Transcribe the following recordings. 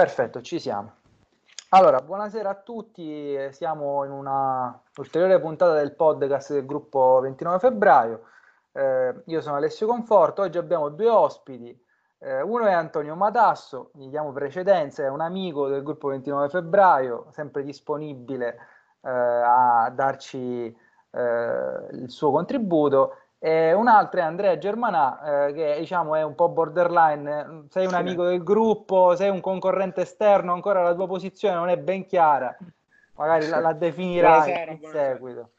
Perfetto, ci siamo. Allora, buonasera a tutti, siamo in una ulteriore puntata del podcast del gruppo 29 febbraio. Eh, io sono Alessio Conforto, oggi abbiamo due ospiti, eh, uno è Antonio Matasso, gli diamo precedenza, è un amico del gruppo 29 febbraio, sempre disponibile eh, a darci eh, il suo contributo e un altro è Andrea Germanà, eh, che diciamo è un po' borderline, sei un amico del gruppo, sei un concorrente esterno, ancora la tua posizione non è ben chiara, magari la, la definirai buonasera, in buonasera. seguito.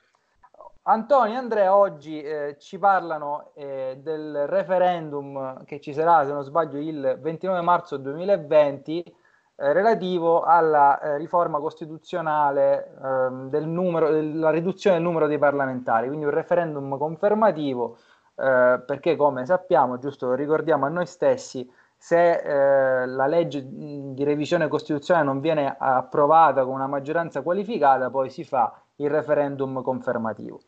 Antonio e Andrea oggi eh, ci parlano eh, del referendum che ci sarà, se non sbaglio, il 29 marzo 2020 eh, relativo alla eh, riforma costituzionale ehm, del numero, della riduzione del numero dei parlamentari, quindi un referendum confermativo, eh, perché come sappiamo, giusto lo ricordiamo a noi stessi, se eh, la legge di revisione costituzionale non viene approvata con una maggioranza qualificata, poi si fa il referendum confermativo.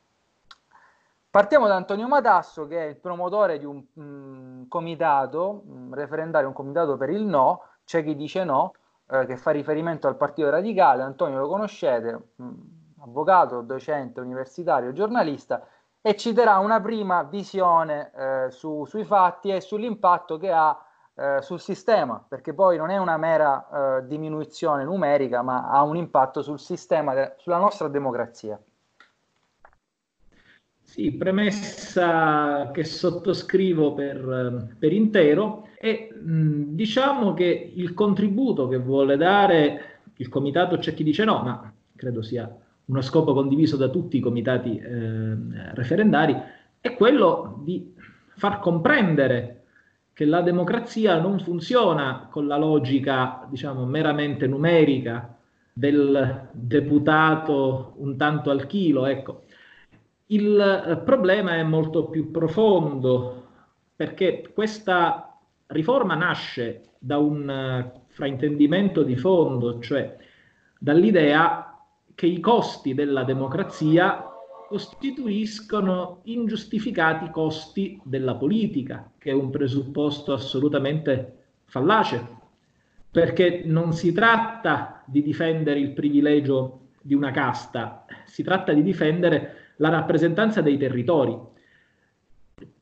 Partiamo da Antonio Matasso, che è il promotore di un mh, comitato mh, referendario, un comitato per il no, c'è chi dice no, eh, che fa riferimento al Partito Radicale, Antonio lo conoscete, mh, avvocato, docente, universitario, giornalista, e ci darà una prima visione eh, su, sui fatti e sull'impatto che ha eh, sul sistema, perché poi non è una mera eh, diminuzione numerica, ma ha un impatto sul sistema, de- sulla nostra democrazia. Sì, premessa che sottoscrivo per, per intero e mh, diciamo che il contributo che vuole dare il comitato c'è chi dice no, ma credo sia uno scopo condiviso da tutti i comitati eh, referendari, è quello di far comprendere che la democrazia non funziona con la logica, diciamo, meramente numerica del deputato un tanto al chilo, ecco, il eh, problema è molto più profondo perché questa riforma nasce da un eh, fraintendimento di fondo, cioè dall'idea che i costi della democrazia costituiscono ingiustificati costi della politica, che è un presupposto assolutamente fallace, perché non si tratta di difendere il privilegio di una casta, si tratta di difendere la rappresentanza dei territori.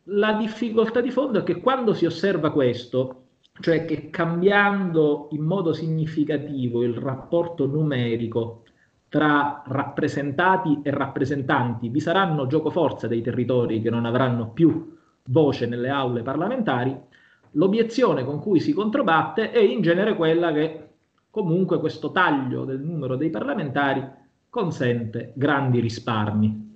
La difficoltà di fondo è che quando si osserva questo, cioè che cambiando in modo significativo il rapporto numerico tra rappresentati e rappresentanti, vi saranno giocoforza dei territori che non avranno più voce nelle aule parlamentari, l'obiezione con cui si controbatte è in genere quella che comunque questo taglio del numero dei parlamentari consente grandi risparmi.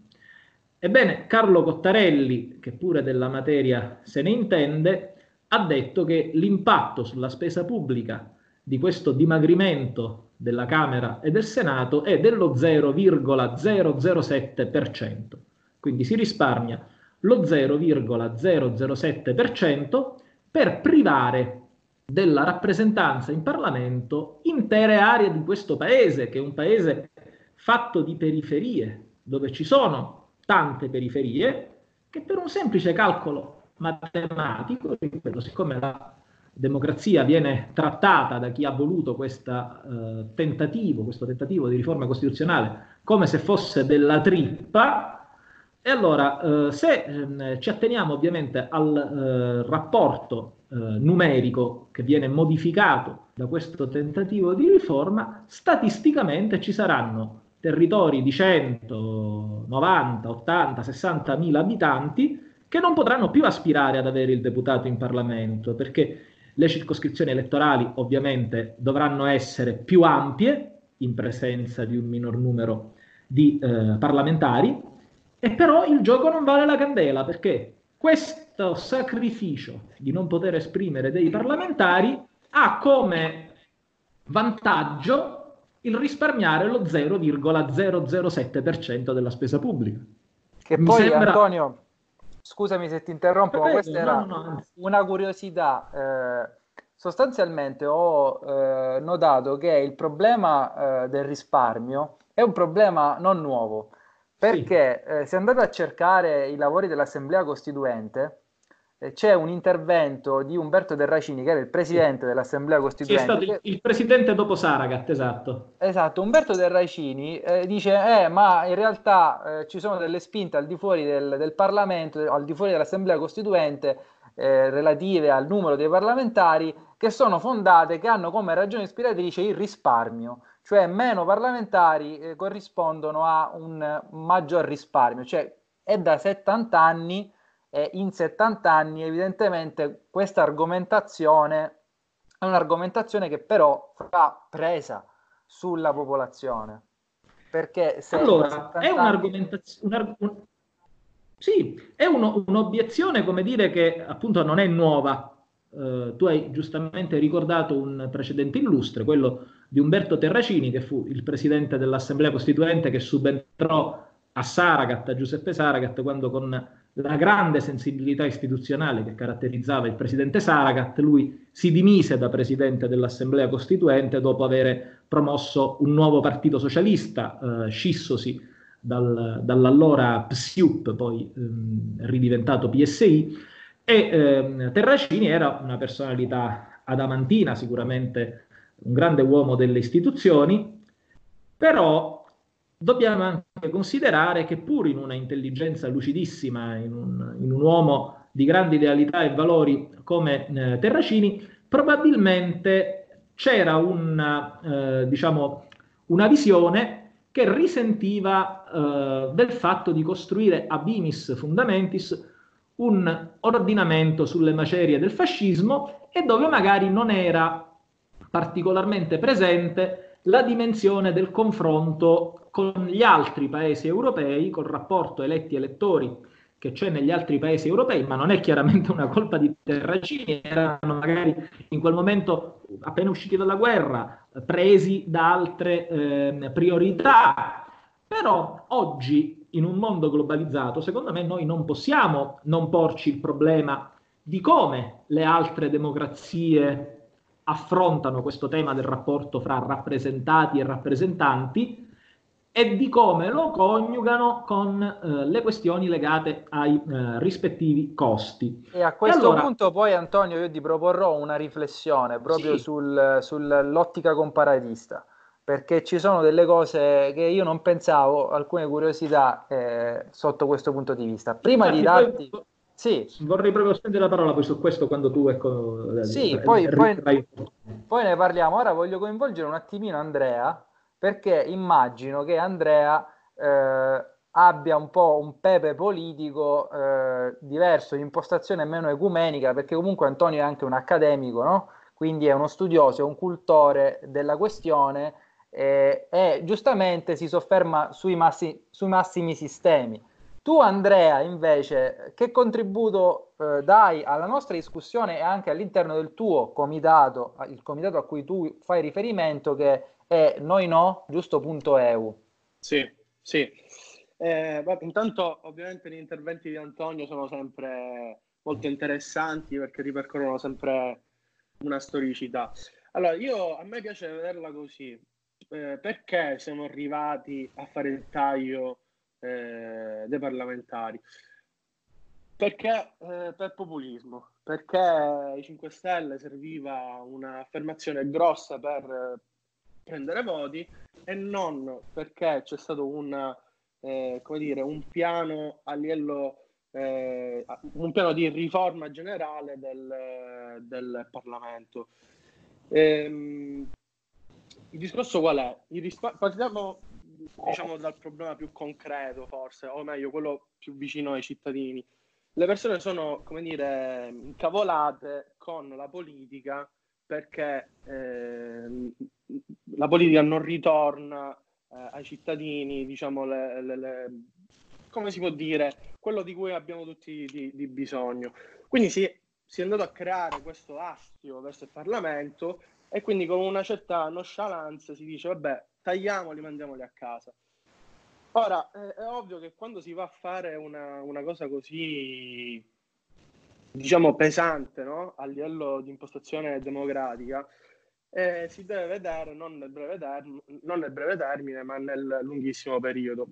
Ebbene, Carlo Cottarelli, che pure della materia se ne intende, ha detto che l'impatto sulla spesa pubblica di questo dimagrimento della Camera e del Senato è dello 0,007%. Quindi si risparmia lo 0,007% per privare della rappresentanza in Parlamento intere aree di questo paese, che è un paese fatto di periferie, dove ci sono tante periferie che per un semplice calcolo matematico, ripeto, siccome la democrazia viene trattata da chi ha voluto questa, eh, tentativo, questo tentativo di riforma costituzionale come se fosse della trippa, e allora eh, se eh, ci atteniamo ovviamente al eh, rapporto eh, numerico che viene modificato da questo tentativo di riforma, statisticamente ci saranno territori di 100, 90, 80, 60 mila abitanti che non potranno più aspirare ad avere il deputato in Parlamento perché le circoscrizioni elettorali ovviamente dovranno essere più ampie in presenza di un minor numero di eh, parlamentari. E però il gioco non vale la candela perché questo sacrificio di non poter esprimere dei parlamentari ha come vantaggio il risparmiare lo 0,007% della spesa pubblica. Che Mi poi sembra... Antonio, scusami se ti interrompo, ma questa era no, no. una curiosità. Eh, sostanzialmente ho eh, notato che il problema eh, del risparmio è un problema non nuovo, perché sì. Eh, se andate a cercare i lavori dell'Assemblea Costituente, c'è un intervento di Umberto Terracini, che era il presidente dell'Assemblea Costituente. Sì, è stato il, il presidente dopo Saragat, esatto. Esatto, Umberto Terracini eh, dice, eh, ma in realtà eh, ci sono delle spinte al di fuori del, del Parlamento, al di fuori dell'Assemblea Costituente, eh, relative al numero dei parlamentari, che sono fondate, che hanno come ragione ispiratrice il risparmio, cioè meno parlamentari eh, corrispondono a un maggior risparmio, cioè è da 70 anni e in 70 anni evidentemente questa argomentazione è un'argomentazione che però fa presa sulla popolazione. Perché se allora, è un'argomentazione... Anni... Un, sì, è uno, un'obiezione, come dire, che appunto non è nuova. Uh, tu hai giustamente ricordato un precedente illustre, quello di Umberto Terracini, che fu il presidente dell'Assemblea Costituente che subentrò a Saragat, a Giuseppe Saragat, quando con la grande sensibilità istituzionale che caratterizzava il presidente Saragat, lui si dimise da presidente dell'Assemblea Costituente dopo aver promosso un nuovo partito socialista, eh, scissosi dal, dall'allora PSIUP, poi ehm, ridiventato PSI, e ehm, Terracini era una personalità adamantina, sicuramente un grande uomo delle istituzioni, però dobbiamo anche considerare che pur in una intelligenza lucidissima, in un, in un uomo di grandi idealità e valori come eh, Terracini, probabilmente c'era una, eh, diciamo, una visione che risentiva eh, del fatto di costruire abimis fundamentis un ordinamento sulle macerie del fascismo e dove magari non era particolarmente presente la dimensione del confronto con gli altri paesi europei, col rapporto eletti-elettori che c'è negli altri paesi europei, ma non è chiaramente una colpa di Terracini, erano magari in quel momento appena usciti dalla guerra, presi da altre eh, priorità. Però oggi, in un mondo globalizzato, secondo me noi non possiamo non porci il problema di come le altre democrazie affrontano questo tema del rapporto fra rappresentati e rappresentanti, e di come lo coniugano con eh, le questioni legate ai eh, rispettivi costi. E a questo e allora, punto poi Antonio io ti proporrò una riflessione proprio sì. sul, sull'ottica comparatista, perché ci sono delle cose che io non pensavo, alcune curiosità eh, sotto questo punto di vista. Prima di darti... Poi, sì. Vorrei proprio spendere la parola poi su questo quando tu ecco... Sì, eh, poi, poi, poi ne parliamo. Ora voglio coinvolgere un attimino Andrea perché immagino che Andrea eh, abbia un po' un pepe politico eh, diverso, di impostazione meno ecumenica, perché comunque Antonio è anche un accademico, no? quindi è uno studioso, è un cultore della questione e giustamente si sofferma sui, massi, sui massimi sistemi. Tu Andrea invece che contributo eh, dai alla nostra discussione e anche all'interno del tuo comitato, il comitato a cui tu fai riferimento che è noi no, giusto punto EU. Sì, sì. Eh, beh, intanto ovviamente gli interventi di Antonio sono sempre molto interessanti perché ripercorrono sempre una storicità. Allora, io, a me piace vederla così, eh, perché siamo arrivati a fare il taglio eh, dei parlamentari? Perché eh, per populismo, perché ai 5 Stelle serviva un'affermazione grossa per prendere voti e non perché c'è stato un, eh, come dire, un piano a livello eh, un piano di riforma generale del, del Parlamento. Ehm, il discorso qual è? Il rispa- partiamo diciamo, dal problema più concreto, forse, o meglio, quello più vicino ai cittadini. Le persone sono, come dire, incavolate con la politica perché eh, la politica non ritorna eh, ai cittadini, diciamo, le, le, le, come si può dire, quello di cui abbiamo tutti di, di bisogno. Quindi si, si, è andato a creare questo astio verso il Parlamento e quindi con una certa nonchalance si dice, vabbè, tagliamoli, mandiamoli a casa. Ora, è, è ovvio che quando si va a fare una, una cosa così diciamo, pesante no? a livello di impostazione democratica, eh, si deve vedere non nel, breve term- non nel breve termine, ma nel lunghissimo periodo.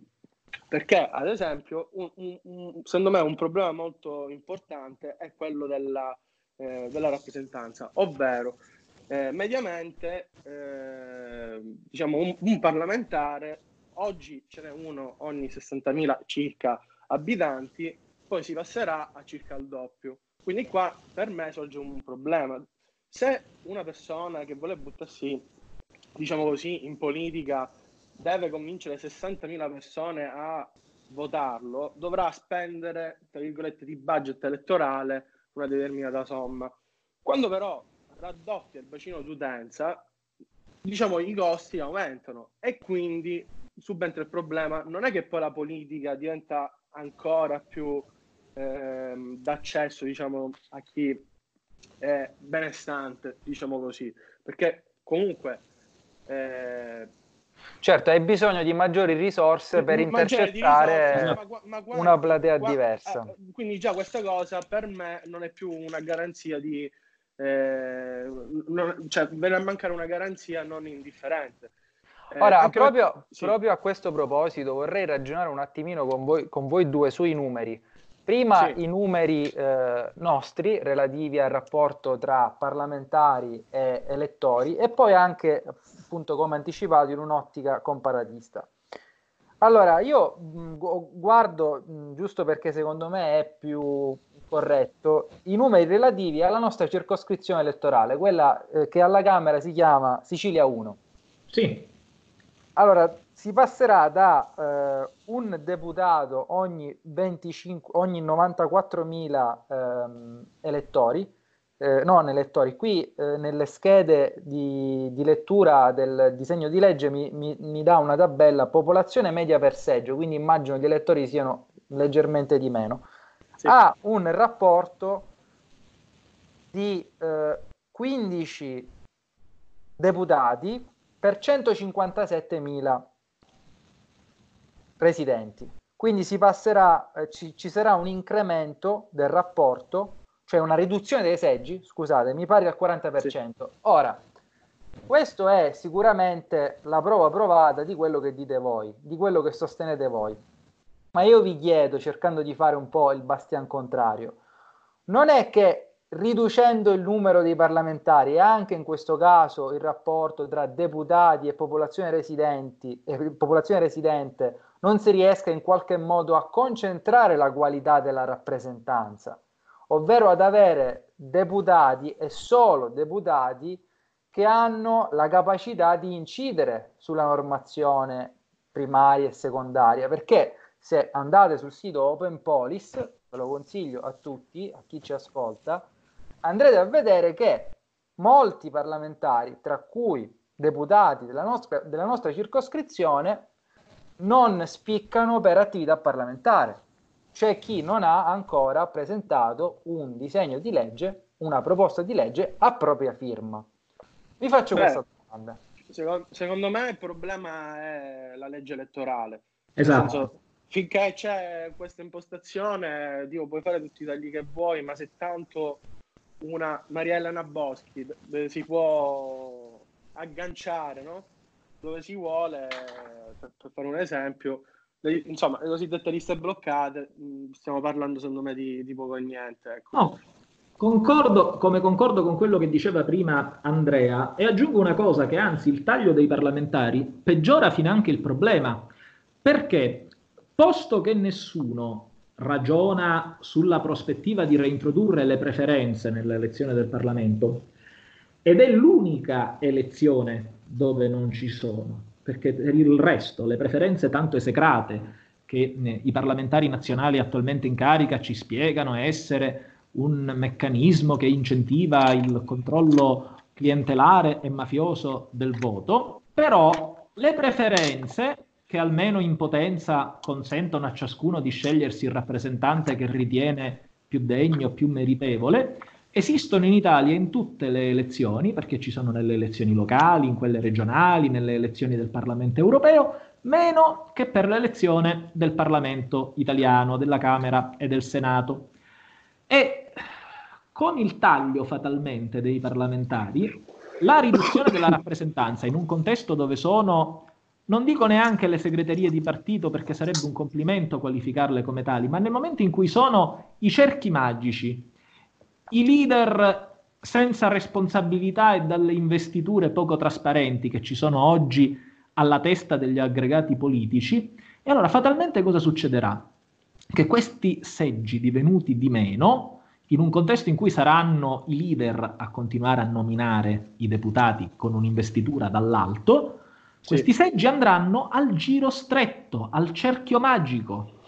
Perché, ad esempio, un, un, un, secondo me un problema molto importante è quello della, eh, della rappresentanza, ovvero eh, mediamente eh, diciamo un, un, parlamentare oggi ce n'è uno ogni 60.000 circa abitanti, poi si passerà a circa il doppio. Quindi qua per me sorge un problema. Se una persona che vuole buttarsi, diciamo così, in politica deve convincere 60.000 persone a votarlo, dovrà spendere, tra virgolette, di budget elettorale una determinata somma. Quando però raddoppia il bacino d'utenza, diciamo i costi aumentano e quindi subentra il problema. Non è che poi la politica diventa ancora più ehm, d'accesso, diciamo, a chi è benestante, diciamo così, perché comunque eh, Certo, hai bisogno di maggiori risorse per intercettare risorse, ma, ma guarda, una platea guarda, diversa. Eh, quindi già questa cosa per me non è più una garanzia di... Eh, non, cioè, viene a mancare una garanzia non indifferente. Eh, Ora, proprio, per... sì. proprio, a questo proposito vorrei ragionare un attimino con voi, con voi due sui numeri. Prima sì. i numeri eh, nostri relativi al rapporto tra parlamentari e elettori e poi anche appunto come anticipato in un'ottica comparatista. Allora, io mh, guardo, mh, giusto perché secondo me è più corretto, i numeri relativi alla nostra circoscrizione elettorale, quella eh, che alla Camera si chiama Sicilia 1. Sì. Allora, si passerà da eh, un deputato ogni, 25, ogni 94.000 ehm, elettori eh, non elettori, qui eh, nelle schede di, di, lettura del disegno di legge mi, mi, mi, dà una tabella popolazione media per seggio, quindi immagino gli elettori siano leggermente di meno, sì. ha un rapporto di eh, 15 deputati per 157.000 residenti. Quindi si passerà, eh, ci, ci sarà un incremento del rapporto cioè una riduzione dei seggi, scusate, mi pari al 40%. Sì. Ora, questo è sicuramente la prova provata di quello che dite voi, di quello che sostenete voi. Ma io vi chiedo, cercando di fare un po' il bastian contrario, non è che riducendo il numero dei parlamentari e anche in questo caso il rapporto tra deputati e popolazione, residenti, e popolazione residente non si riesca in qualche modo a concentrare la qualità della rappresentanza ovvero ad avere deputati e solo deputati che hanno la capacità di incidere sulla normazione primaria e secondaria, perché se andate sul sito Open Police, ve lo consiglio a tutti, a chi ci ascolta, andrete a vedere che molti parlamentari, tra cui deputati della nostra, della nostra circoscrizione, non spiccano per attività parlamentare c'è chi non ha ancora presentato un disegno di legge, una proposta di legge a propria firma. Vi faccio Beh, questa domanda. Secondo, secondo, me il problema è la legge elettorale. Esatto. Finché c'è questa impostazione, Dio, puoi fare tutti i tagli che vuoi, ma se tanto una Mariella Naboschi si può agganciare, no? Dove si vuole, per, fare un esempio, le, insomma, le cosiddette liste bloccate, mm, stiamo parlando secondo me di, di poco e niente. Ecco. No, concordo, come concordo con quello che diceva prima Andrea e aggiungo una cosa che anzi il taglio dei parlamentari peggiora finanche il problema, perché posto che nessuno ragiona sulla prospettiva di reintrodurre le preferenze nell'elezione del Parlamento, ed è l'unica elezione dove non ci sono perché per il resto le preferenze tanto esecrate che eh, i parlamentari nazionali attualmente in carica ci spiegano essere un meccanismo che incentiva il controllo clientelare e mafioso del voto, però le preferenze che almeno in potenza consentono a ciascuno di scegliersi il rappresentante che ritiene più degno, più meritevole, Esistono in Italia in tutte le elezioni, perché ci sono nelle elezioni locali, in quelle regionali, nelle elezioni del Parlamento europeo, meno che per l'elezione del Parlamento italiano, della Camera e del Senato. E con il taglio fatalmente dei parlamentari, la riduzione della rappresentanza in un contesto dove sono non dico neanche le segreterie di partito perché sarebbe un complimento qualificarle come tali, ma nel momento in cui sono i cerchi magici, i leader senza responsabilità e dalle investiture poco trasparenti che ci sono oggi alla testa degli aggregati politici, e allora fatalmente cosa succederà? Che questi seggi divenuti di meno, in un contesto in cui saranno i leader a continuare a nominare i deputati con un'investitura dall'alto. Questi seggi andranno al giro stretto, al cerchio magico,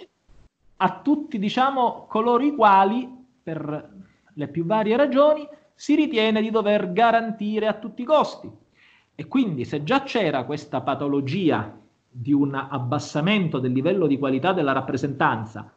a tutti, diciamo, coloro i quali, per le più varie ragioni, si ritiene di dover garantire a tutti i costi. E quindi se già c'era questa patologia di un abbassamento del livello di qualità della rappresentanza,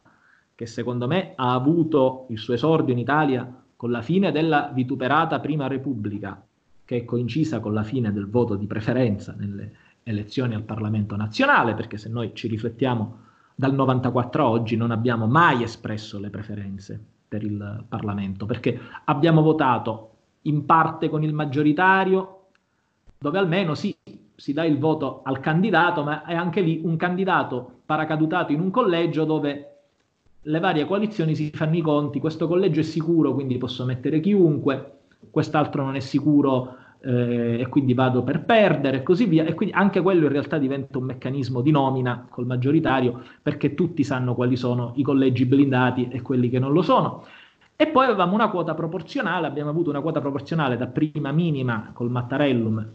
che secondo me ha avuto il suo esordio in Italia con la fine della vituperata Prima Repubblica, che è coincisa con la fine del voto di preferenza nelle elezioni al Parlamento nazionale, perché se noi ci riflettiamo dal 94 a oggi non abbiamo mai espresso le preferenze per il Parlamento, perché abbiamo votato in parte con il maggioritario, dove almeno sì, si dà il voto al candidato, ma è anche lì un candidato paracadutato in un collegio dove le varie coalizioni si fanno i conti, questo collegio è sicuro, quindi posso mettere chiunque, quest'altro non è sicuro eh, e quindi vado per perdere e così via. E quindi anche quello in realtà diventa un meccanismo di nomina col maggioritario perché tutti sanno quali sono i collegi blindati e quelli che non lo sono. E poi avevamo una quota proporzionale, abbiamo avuto una quota proporzionale da prima minima col Mattarellum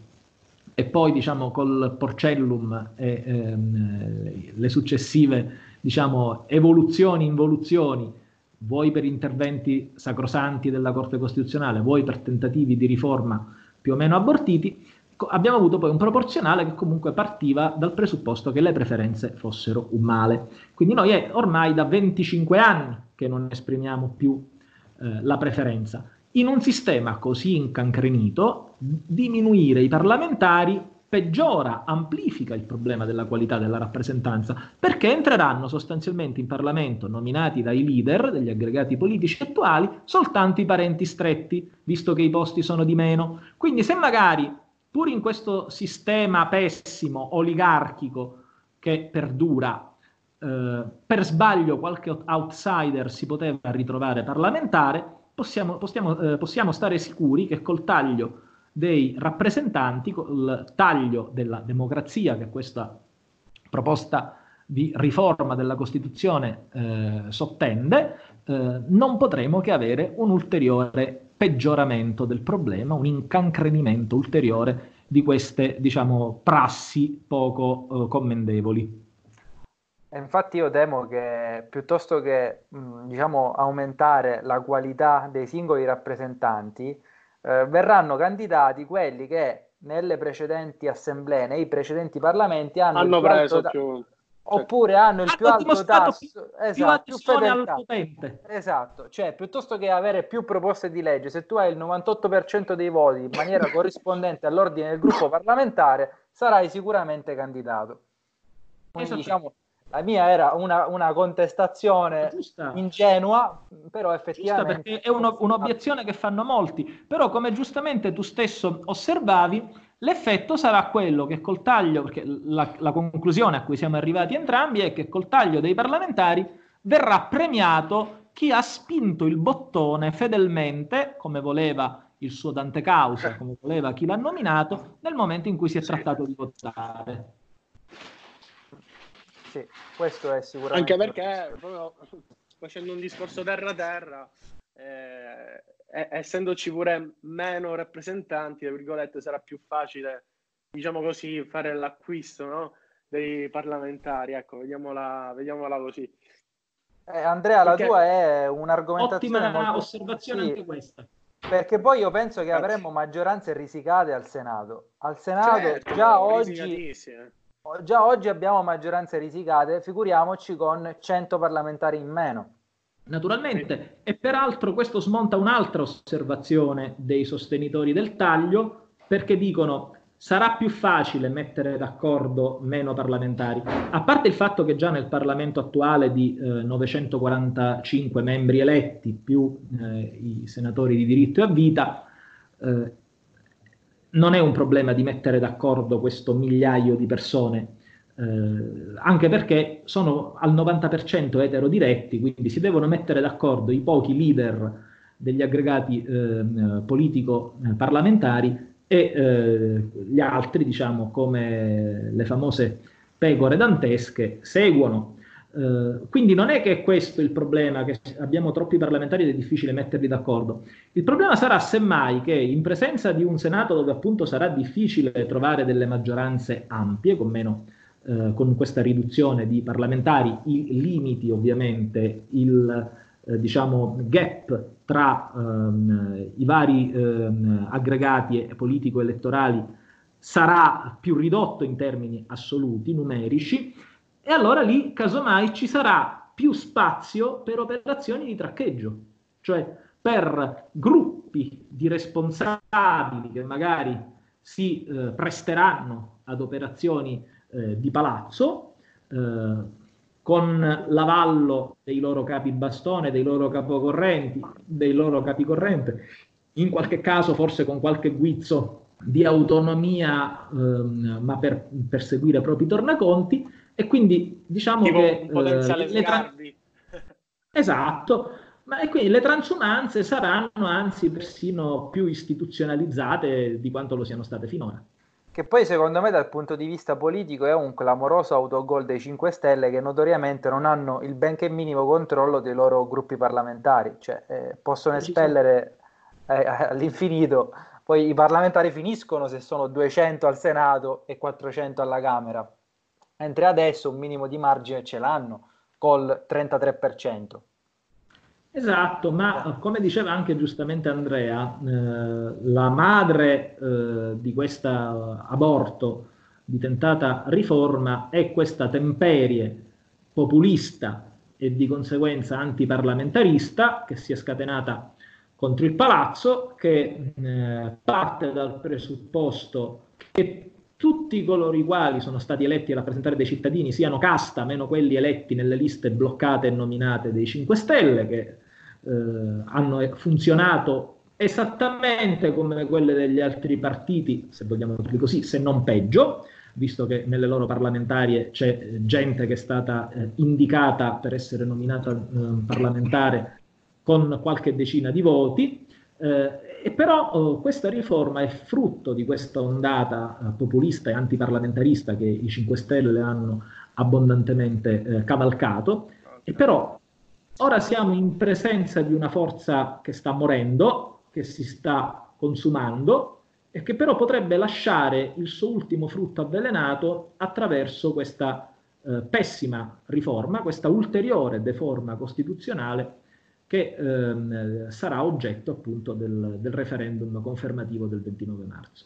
e poi diciamo col Porcellum e ehm, le successive diciamo, evoluzioni, involuzioni, vuoi per interventi sacrosanti della Corte Costituzionale, vuoi per tentativi di riforma più o meno abortiti, abbiamo avuto poi un proporzionale che comunque partiva dal presupposto che le preferenze fossero un male. Quindi noi è ormai da 25 anni che non esprimiamo più eh, la preferenza in un sistema così incancrenito, diminuire i parlamentari peggiora, amplifica il problema della qualità della rappresentanza, perché entreranno sostanzialmente in Parlamento, nominati dai leader degli aggregati politici attuali, soltanto i parenti stretti, visto che i posti sono di meno. Quindi se magari, pur in questo sistema pessimo, oligarchico, che perdura, eh, per sbaglio qualche outsider si poteva ritrovare parlamentare, possiamo, possiamo, eh, possiamo stare sicuri che col taglio dei rappresentanti, col taglio della democrazia che questa proposta di riforma della Costituzione eh, sottende, eh, non potremo che avere un ulteriore peggioramento del problema, un incancrenimento ulteriore di queste, diciamo, prassi poco eh, commendevoli. Infatti io temo che piuttosto che mh, diciamo, aumentare la qualità dei singoli rappresentanti, eh, verranno candidati quelli che nelle precedenti assemblee, nei precedenti parlamenti hanno, hanno preso ta- più... Oppure cioè, hanno il più alto tasso, più, esatto, più, più Esatto, cioè piuttosto che avere più proposte di legge, se tu hai il 98% dei voti in maniera corrispondente all'ordine del gruppo parlamentare, sarai sicuramente candidato. Quindi esatto. diciamo la mia era una, una contestazione Giusta. ingenua, però effettivamente... Giusta perché è uno, un'obiezione che fanno molti, però come giustamente tu stesso osservavi, l'effetto sarà quello che col taglio, perché la, la conclusione a cui siamo arrivati entrambi è che col taglio dei parlamentari verrà premiato chi ha spinto il bottone fedelmente, come voleva il suo Dante Causa, come voleva chi l'ha nominato, nel momento in cui si è trattato di votare sì, questo è sicuramente. Anche perché, proprio, facendo un discorso terra-terra, eh, essendoci pure meno rappresentanti, virgolette, sarà più facile, diciamo così, fare l'acquisto no? dei parlamentari. Ecco, vediamola, vediamola così. Eh, Andrea, perché... la tua è un'argomentazione Ottima molto... osservazione sì. anche questa. Perché poi io penso che avremmo maggioranze risicate al Senato. Al Senato certo, già oggi già oggi abbiamo maggioranze risicate, figuriamoci con 100 parlamentari in meno. Naturalmente, e peraltro questo smonta un'altra osservazione dei sostenitori del taglio, perché dicono sarà più facile mettere d'accordo meno parlamentari. A parte il fatto che già nel Parlamento attuale di eh, 945 membri eletti più eh, i senatori di diritto e a vita, eh, non è un problema di mettere d'accordo questo migliaio di persone, eh, anche perché sono al 90% eterodiretti, quindi si devono mettere d'accordo i pochi leader degli aggregati eh, politico-parlamentari e eh, gli altri, diciamo, come le famose pecore dantesche, seguono Uh, quindi non è che è questo il problema, che abbiamo troppi parlamentari ed è difficile metterli d'accordo. Il problema sarà semmai che in presenza di un Senato dove appunto sarà difficile trovare delle maggioranze ampie, con, meno, uh, con questa riduzione di parlamentari, i limiti ovviamente il uh, diciamo, gap tra um, i vari um, aggregati politico-elettorali sarà più ridotto in termini assoluti, numerici, e allora lì, casomai, ci sarà più spazio per operazioni di traccheggio, cioè per gruppi di responsabili che magari si eh, presteranno ad operazioni eh, di palazzo, eh, con l'avallo dei loro capi bastone, dei loro capocorrenti, dei loro capi corrente, in qualche caso forse con qualche guizzo di autonomia, ehm, ma per perseguire propri tornaconti, e quindi diciamo tipo che... Un potenziale eh, tra... Esatto, ma e quindi le transumanze saranno anzi persino più istituzionalizzate di quanto lo siano state finora. Che poi secondo me dal punto di vista politico è un clamoroso autogol dei 5 Stelle che notoriamente non hanno il benché minimo controllo dei loro gruppi parlamentari, cioè eh, possono espellere eh, all'infinito, poi i parlamentari finiscono se sono 200 al Senato e 400 alla Camera mentre adesso un minimo di margine ce l'hanno col 33%. Esatto, ma come diceva anche giustamente Andrea, eh, la madre eh, di questo aborto di tentata riforma è questa temperie populista e di conseguenza antiparlamentarista che si è scatenata contro il palazzo, che eh, parte dal presupposto che tutti coloro i quali sono stati eletti a rappresentare dei cittadini siano casta, meno quelli eletti nelle liste bloccate e nominate dei 5 Stelle, che eh, hanno funzionato esattamente come quelle degli altri partiti, se vogliamo dirli così, se non peggio, visto che nelle loro parlamentarie c'è gente che è stata eh, indicata per essere nominata eh, parlamentare con qualche decina di voti. Eh, e però oh, questa riforma è frutto di questa ondata eh, populista e antiparlamentarista che i 5 Stelle le hanno abbondantemente eh, cavalcato, e però ora siamo in presenza di una forza che sta morendo, che si sta consumando e che però potrebbe lasciare il suo ultimo frutto avvelenato attraverso questa eh, pessima riforma, questa ulteriore deforma costituzionale che ehm, sarà oggetto appunto del, del, referendum confermativo del 29 marzo.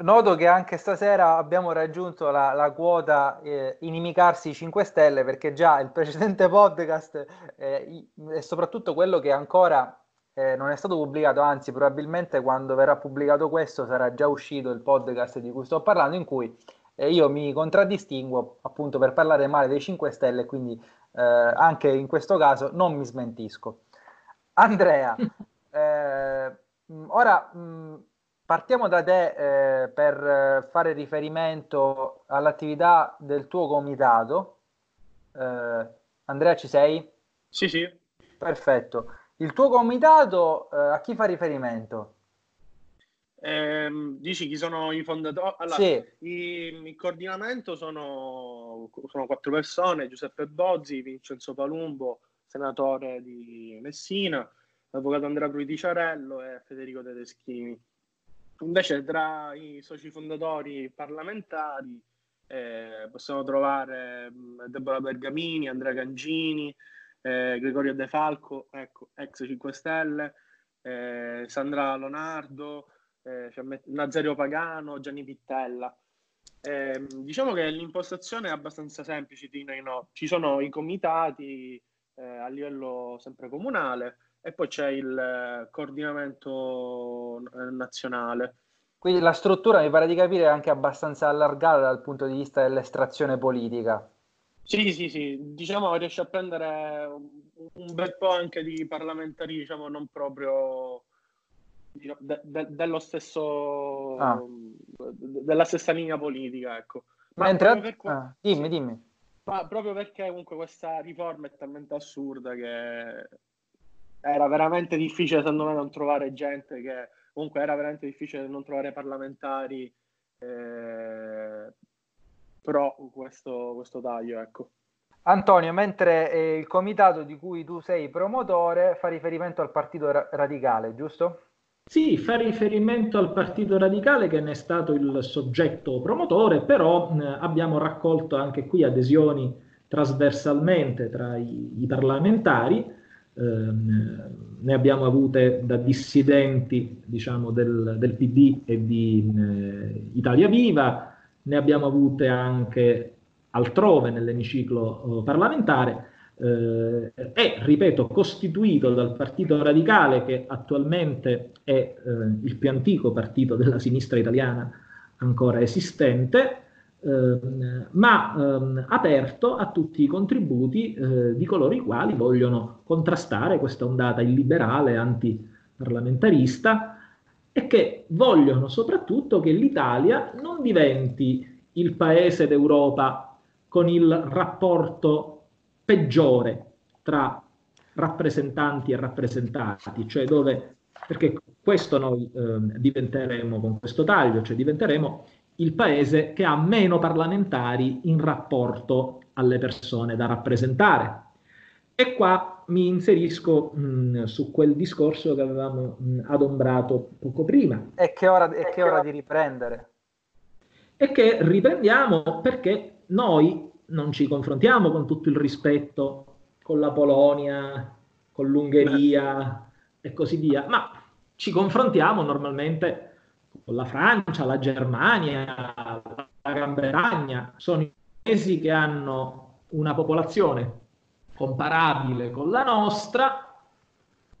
Noto che anche stasera abbiamo raggiunto la, la quota eh, inimicarsi 5 Stelle perché già il precedente podcast eh, e soprattutto quello che ancora eh, non è stato pubblicato, anzi probabilmente quando verrà pubblicato questo sarà già uscito il podcast di cui sto parlando in cui eh, io mi contraddistinguo appunto per parlare male dei 5 Stelle quindi eh, anche in questo caso non mi smentisco. Andrea, eh, ora mh, partiamo da te eh, per fare riferimento all'attività del tuo comitato. Eh, Andrea, ci sei? Sì, sì. Perfetto. Il tuo comitato eh, a chi fa riferimento? Eh, dici chi sono i fondatori? Allora, sì. i, il coordinamento sono, sono, quattro persone: Giuseppe Bozzi, Vincenzo Palumbo, senatore di Messina, l'avvocato Andrea Pruiticiarello e Federico Tedeschini. Invece, tra i soci fondatori parlamentari eh, possiamo trovare Deborah Bergamini, Andrea Gangini, eh, Gregorio De Falco, ecco, ex 5 Stelle, eh, Sandra Lonardo eh, Nazario Pagano, Gianni Pittella. Eh, diciamo che l'impostazione è abbastanza semplice, no. ci sono i comitati eh, a livello sempre comunale e poi c'è il eh, coordinamento eh, nazionale. Quindi la struttura mi pare di capire è anche abbastanza allargata dal punto di vista dell'estrazione politica. Sì, sì, sì, diciamo riesce a prendere un bel po' anche di parlamentari, diciamo non proprio de, de, dello stesso, ah. della stessa linea politica, ecco. Ma Mentre... per... ah, dimmi, dimmi. Ma proprio perché comunque questa riforma è talmente assurda che era veramente difficile secondo me non trovare gente che comunque era veramente difficile non trovare parlamentari eh, pro questo, questo taglio ecco. Antonio, mentre eh, il comitato di cui tu sei promotore fa riferimento al Partito Radicale, giusto? Sì, fa riferimento al Partito Radicale che ne è stato il soggetto promotore, però eh, abbiamo raccolto anche qui adesioni trasversalmente tra i, i parlamentari, eh, ne abbiamo avute da dissidenti diciamo, del, del PD e di eh, Italia Viva, ne abbiamo avute anche altrove nell'emiciclo eh, parlamentare, eh, è, ripeto, costituito dal Partito Radicale, che attualmente è eh, il più antico partito della sinistra italiana ancora esistente, eh, ma ehm, aperto a tutti i contributi eh, di coloro i quali vogliono contrastare questa ondata illiberale antiparlamentarista e che vogliono soprattutto che l'Italia non diventi il paese d'Europa con il rapporto peggiore tra rappresentanti e rappresentati, cioè dove, perché questo noi eh, diventeremo con questo taglio, cioè diventeremo il paese che ha meno parlamentari in rapporto alle persone da rappresentare. E qua mi inserisco mh, su quel discorso che avevamo mh, adombrato poco prima. E che ora, è che ora di riprendere? E che riprendiamo perché noi non ci confrontiamo con tutto il rispetto con la Polonia, con l'Ungheria e così via, ma ci confrontiamo normalmente con la Francia, la Germania, la Gran Bretagna. Sono i paesi che hanno una popolazione comparabile con la nostra,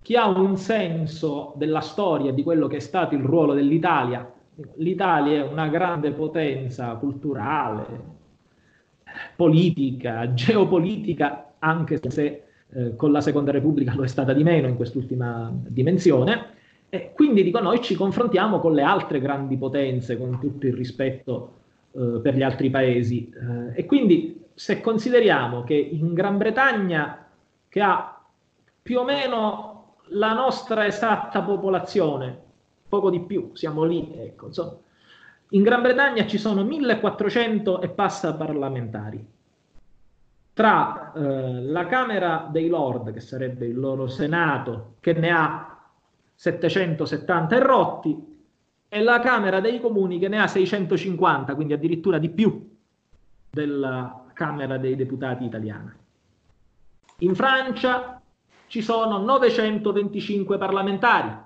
chi ha un senso della storia di quello che è stato il ruolo dell'Italia l'Italia è una grande potenza culturale, politica, geopolitica, anche se eh, con la Seconda Repubblica lo è stata di meno in quest'ultima dimensione. E quindi dico noi ci confrontiamo con le altre grandi potenze, con tutto il rispetto eh, per gli altri paesi. Eh, e quindi se consideriamo che in Gran Bretagna, che ha più o meno la nostra esatta popolazione, poco di più, siamo lì, ecco, insomma. In Gran Bretagna ci sono 1400 e passa parlamentari. Tra eh, la Camera dei Lord, che sarebbe il loro Senato, che ne ha 770 e rotti, e la Camera dei Comuni che ne ha 650, quindi addirittura di più della Camera dei Deputati italiana. In Francia ci sono 925 parlamentari,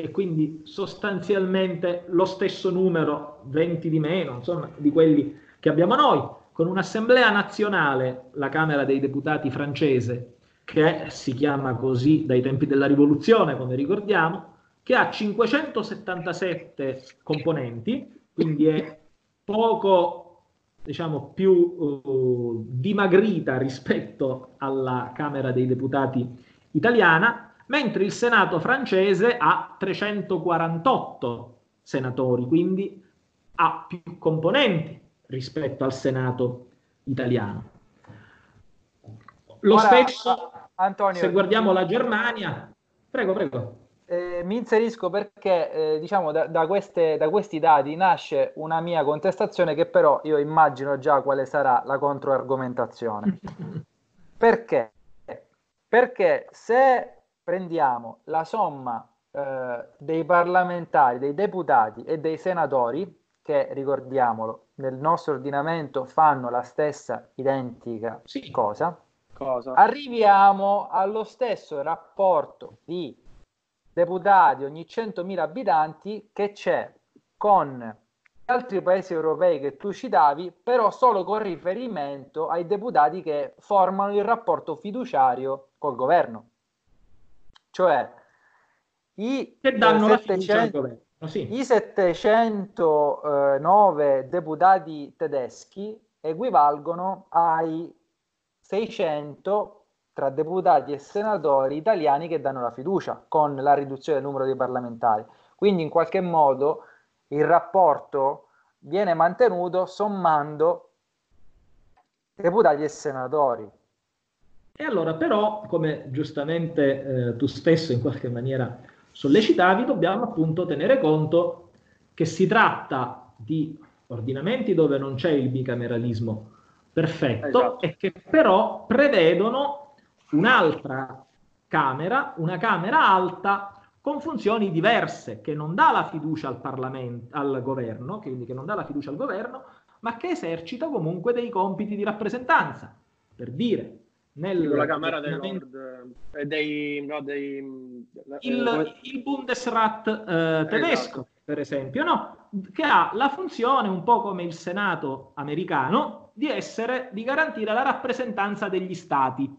e quindi sostanzialmente lo stesso numero, 20 di meno, insomma, di quelli che abbiamo noi, con un'assemblea nazionale, la Camera dei Deputati francese, che si chiama così dai tempi della rivoluzione, come ricordiamo, che ha 577 componenti, quindi è poco, diciamo, più uh, dimagrita rispetto alla Camera dei Deputati italiana, mentre il Senato francese ha 348 senatori, quindi ha più componenti rispetto al Senato italiano. Lo Ora, stesso, Antonio, se guardiamo la Germania, prego, prego. Eh, mi inserisco perché eh, diciamo da, da, queste, da, questi dati nasce una mia contestazione che però io immagino già quale sarà la controargomentazione. perché? Perché se prendiamo la somma eh, dei parlamentari, dei deputati e dei senatori, che ricordiamolo, nel nostro ordinamento fanno la stessa identica sì. cosa, cosa, arriviamo allo stesso rapporto di deputati ogni 100.000 abitanti che c'è con altri paesi europei che tu citavi, però solo con riferimento ai deputati che formano il rapporto fiduciario col governo. Cioè, i, che danno 700, sì. i 709 deputati tedeschi equivalgono ai 600 che tra deputati e senatori italiani che danno la fiducia con la riduzione del numero dei parlamentari. Quindi in qualche modo il rapporto viene mantenuto sommando deputati e senatori. E allora però, come giustamente eh, tu stesso in qualche maniera sollecitavi, dobbiamo appunto tenere conto che si tratta di ordinamenti dove non c'è il bicameralismo perfetto esatto. e che però prevedono un'altra Camera, una Camera alta con funzioni diverse, che non dà la fiducia al Parlamento, al governo, quindi che non dà la fiducia al governo, ma che esercita comunque dei compiti di rappresentanza. Per dire, nel la Camera dei Lord e dei, no, dei il, eh, il Bundesrat eh, tedesco, esatto. per esempio, no? che ha la funzione un po' come il Senato americano di essere di garantire la rappresentanza degli stati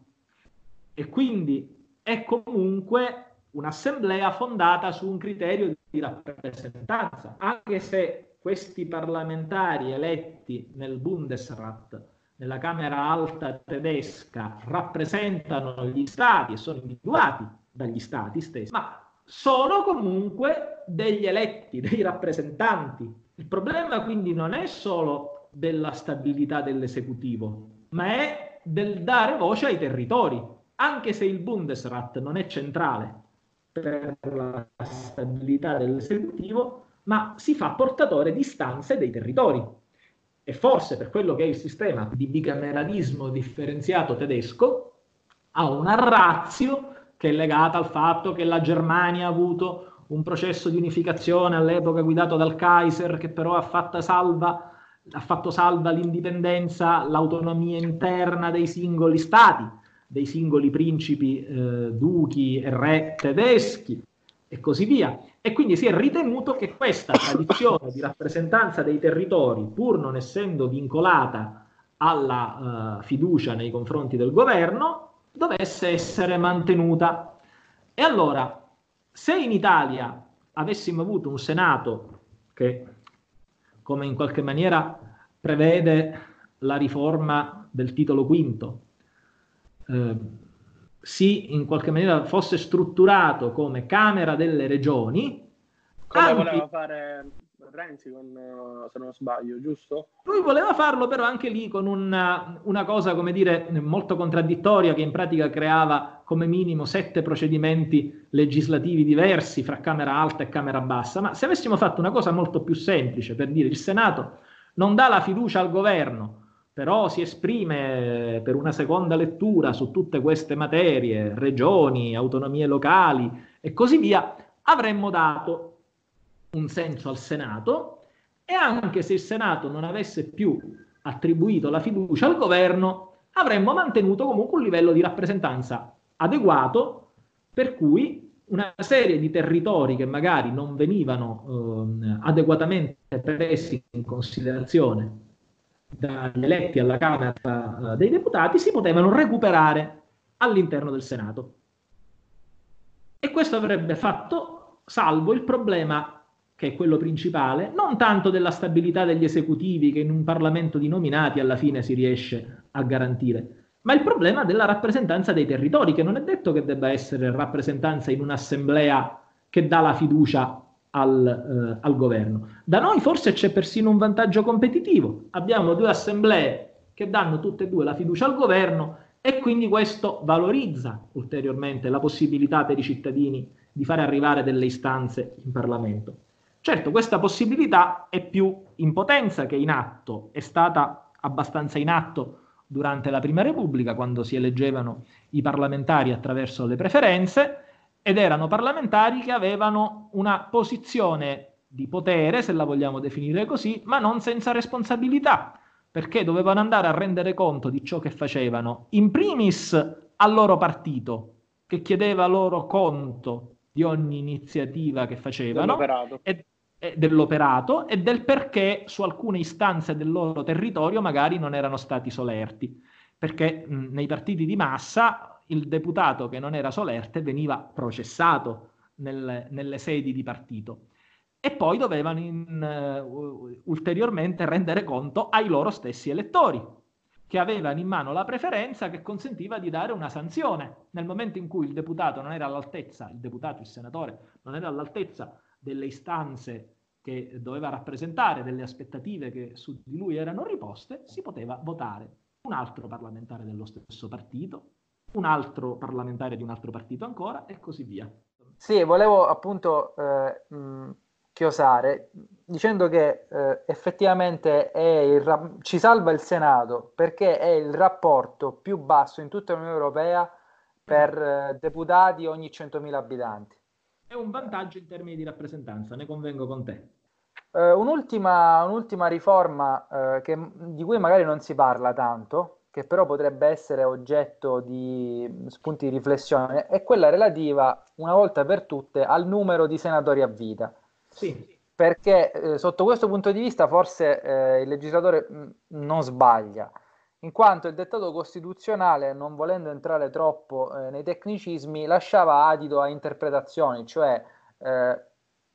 e quindi è comunque un'assemblea fondata su un criterio di rappresentanza, anche se questi parlamentari eletti nel Bundesrat, nella Camera Alta tedesca, rappresentano gli stati e sono individuati dagli stati stessi, ma sono comunque degli eletti, dei rappresentanti. Il problema quindi non è solo della stabilità dell'esecutivo, ma è del dare voce ai territori anche se il Bundesrat non è centrale per la stabilità dell'esecutivo, ma si fa portatore di stanze dei territori. E forse per quello che è il sistema di bicameralismo differenziato tedesco, ha una razio che è legata al fatto che la Germania ha avuto un processo di unificazione all'epoca guidato dal Kaiser, che però ha fatto salva, ha fatto salva l'indipendenza, l'autonomia interna dei singoli stati dei singoli principi, eh, duchi e re tedeschi e così via. E quindi si è ritenuto che questa tradizione di rappresentanza dei territori, pur non essendo vincolata alla uh, fiducia nei confronti del governo, dovesse essere mantenuta. E allora, se in Italia avessimo avuto un Senato che, come in qualche maniera prevede la riforma del titolo quinto, eh, si in qualche maniera fosse strutturato come Camera delle Regioni. Come anche... voleva fare Renzi, con, se non sbaglio, giusto? Lui voleva farlo però anche lì con una, una, cosa, come dire, molto contraddittoria che in pratica creava come minimo sette procedimenti legislativi diversi fra Camera Alta e Camera Bassa. Ma se avessimo fatto una cosa molto più semplice, per dire il Senato non dà la fiducia al governo, però si esprime per una seconda lettura su tutte queste materie, regioni, autonomie locali e così via, avremmo dato un senso al Senato e anche se il Senato non avesse più attribuito la fiducia al governo, avremmo mantenuto comunque un livello di rappresentanza adeguato per cui una serie di territori che magari non venivano eh, adeguatamente presi in considerazione dagli eletti alla Camera uh, dei Deputati si potevano recuperare all'interno del Senato. E questo avrebbe fatto salvo il problema, che è quello principale, non tanto della stabilità degli esecutivi che in un Parlamento di nominati alla fine si riesce a garantire, ma il problema della rappresentanza dei territori, che non è detto che debba essere rappresentanza in un'assemblea che dà la fiducia al, eh, al, governo. Da noi forse c'è persino un vantaggio competitivo. Abbiamo due assemblee che danno tutte e due la fiducia al governo e quindi questo valorizza ulteriormente la possibilità per i cittadini di fare arrivare delle istanze in Parlamento. Certo, questa possibilità è più in potenza che in atto, è stata abbastanza in atto durante la Prima Repubblica, quando si eleggevano i parlamentari attraverso le preferenze, ed erano parlamentari che avevano una posizione di potere, se la vogliamo definire così, ma non senza responsabilità, perché dovevano andare a rendere conto di ciò che facevano, in primis al loro partito, che chiedeva loro conto di ogni iniziativa che facevano e, e dell'operato e del perché su alcune istanze del loro territorio magari non erano stati solerti, perché mh, nei partiti di massa il deputato che non era solerte veniva processato nel, nelle sedi di partito e poi dovevano in, uh, ulteriormente rendere conto ai loro stessi elettori. che avevano in mano la preferenza che consentiva di dare una sanzione. Nel momento in cui il deputato non era all'altezza, il deputato, il senatore, non era all'altezza delle istanze che doveva rappresentare, delle aspettative che su di lui erano riposte, si poteva votare un altro parlamentare dello stesso partito, un altro parlamentare di un altro partito ancora e così via. Sì, volevo appunto eh, mh, chiosare dicendo che eh, effettivamente il, ci salva il Senato perché è il rapporto più basso in tutta l'Unione Europea per eh, deputati ogni 100.000 abitanti. È un vantaggio in termini di rappresentanza, ne convengo con te. Uh, un'ultima, un'ultima, riforma uh, che, di cui magari non si parla tanto, che però potrebbe essere oggetto di spunti di riflessione, è quella relativa, una volta per tutte, al numero di senatori a vita. Sì. Perché eh, sotto questo punto di vista forse eh, il legislatore mh, mm, non sbaglia, in quanto il dettato costituzionale, non volendo entrare troppo eh, nei tecnicismi, lasciava adito a interpretazioni, cioè eh,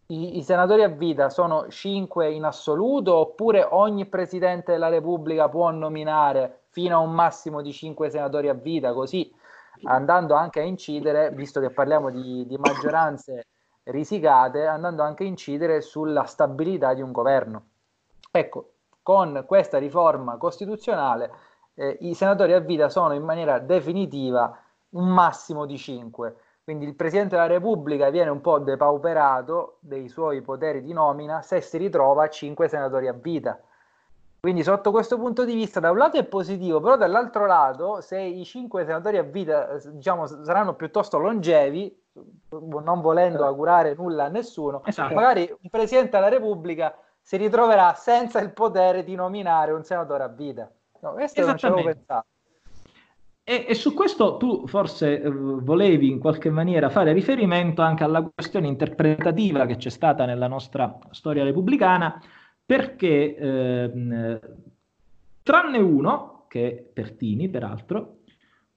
i, i, senatori a vita sono cinque in assoluto oppure ogni Presidente della Repubblica può nominare fino a un massimo di cinque senatori a vita, così andando anche a incidere, visto che parliamo di, di maggioranze risicate, andando anche a incidere sulla stabilità di un governo. Ecco, con questa riforma costituzionale eh, i senatori a vita sono in maniera definitiva un massimo di 5. Quindi il Presidente della Repubblica viene un po' depauperato dei suoi poteri di nomina se si ritrova 5 senatori a vita. Quindi sotto questo punto di vista da un lato è positivo, però dall'altro lato se i 5 senatori a vita diciamo, saranno piuttosto longevi, non volendo eh. augurare nulla a nessuno, esatto. magari un Presidente della Repubblica si ritroverà senza il potere di nominare un senatore a vita. No, questo non ci avevo pensato. E, e, su questo tu forse eh, volevi in qualche maniera fare riferimento anche alla questione interpretativa che c'è stata nella nostra storia repubblicana, perché eh, tranne uno, che è Pertini peraltro,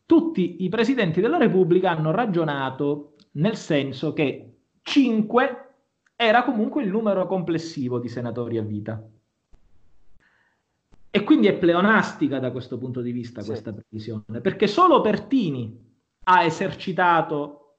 tutti i presidenti della Repubblica hanno ragionato nel senso che 5 era comunque il numero complessivo di senatori a vita. E quindi è pleonastica da questo punto di vista sì. questa previsione, perché solo Pertini ha esercitato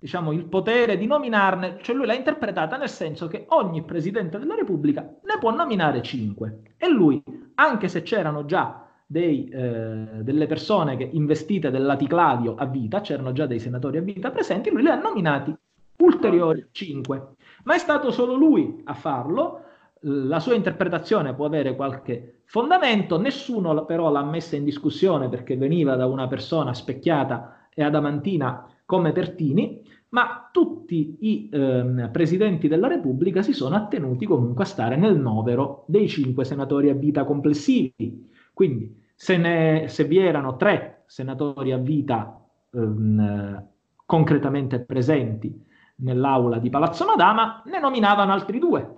diciamo, il potere di nominarne, cioè lui l'ha interpretata nel senso che ogni Presidente della Repubblica ne può nominare cinque. E lui, anche se c'erano già dei, eh, delle persone che investite del laticlavio a vita, c'erano già dei senatori a vita presenti, lui li ha nominati ulteriori cinque. Ma è stato solo lui a farlo, la sua interpretazione può avere qualche fondamento, nessuno però l'ha messa in discussione perché veniva da una persona specchiata e adamantina come Pertini, ma tutti i eh, presidenti della Repubblica si sono attenuti comunque a stare nel novero dei cinque senatori a vita complessivi. Quindi se, ne, se vi erano tre senatori a vita ehm, concretamente presenti nell'aula di Palazzo Madama, ne nominavano altri due,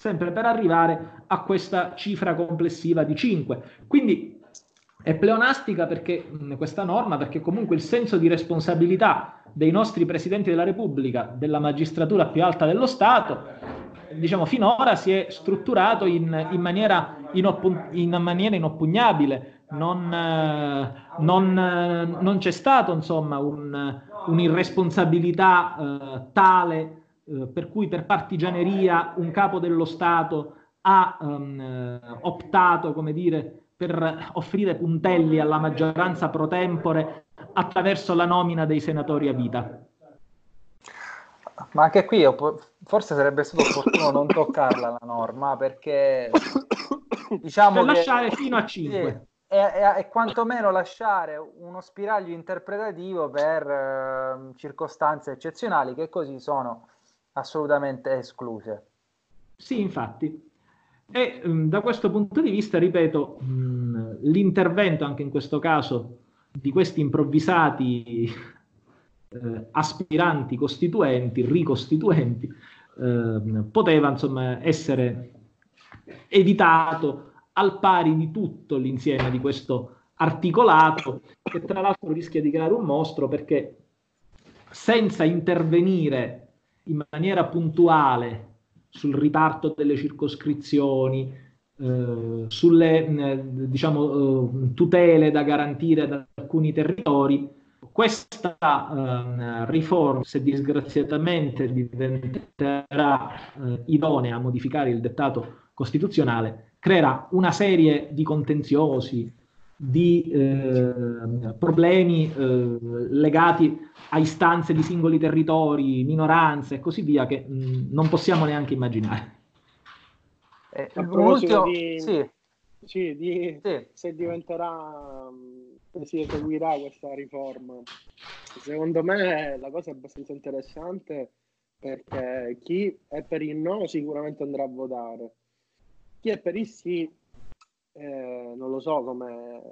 sempre per arrivare a questa cifra complessiva di 5. Quindi è pleonastica perché, mh, questa norma, perché comunque il senso di responsabilità dei nostri presidenti della Repubblica, della magistratura più alta dello Stato, diciamo finora si è strutturato in, in, maniera, inoppu- in maniera, inoppugnabile. Non, eh, non, eh, non, c'è un, un'irresponsabilità eh, tale eh, per cui per partigianeria un capo dello Stato ha um, optato, come dire, per offrire puntelli alla maggioranza pro tempore attraverso la nomina dei senatori a vita. Ma anche qui forse sarebbe stato opportuno non toccarla la norma perché diciamo per lasciare fino a 5 e, e, e, quantomeno lasciare uno spiraglio interpretativo per eh, circostanze eccezionali che così sono assolutamente escluse. Sì, infatti. E um, da questo punto di vista, ripeto, um, l'intervento anche in questo caso di questi improvvisati eh, aspiranti costituenti, ricostituenti, eh, poteva insomma essere evitato al pari di tutto l'insieme di questo articolato che tra l'altro rischia di creare un mostro perché senza intervenire in maniera puntuale sul riparto delle circoscrizioni, eh, sulle eh, diciamo, eh, tutele da garantire da alcuni territori. Questa eh, riforma, se disgraziatamente diventerà eh, idonea a modificare il dettato costituzionale, creerà una serie di contenziosi, di eh, problemi eh, legati a istanze di singoli territori, minoranze e così via che mh, non possiamo neanche immaginare. Eh, a proposito di, sì. Sì, di sì. se diventerà si eseguirà questa riforma secondo me la cosa è abbastanza interessante perché chi è per il no sicuramente andrà a votare chi è per il sì eh, non lo so come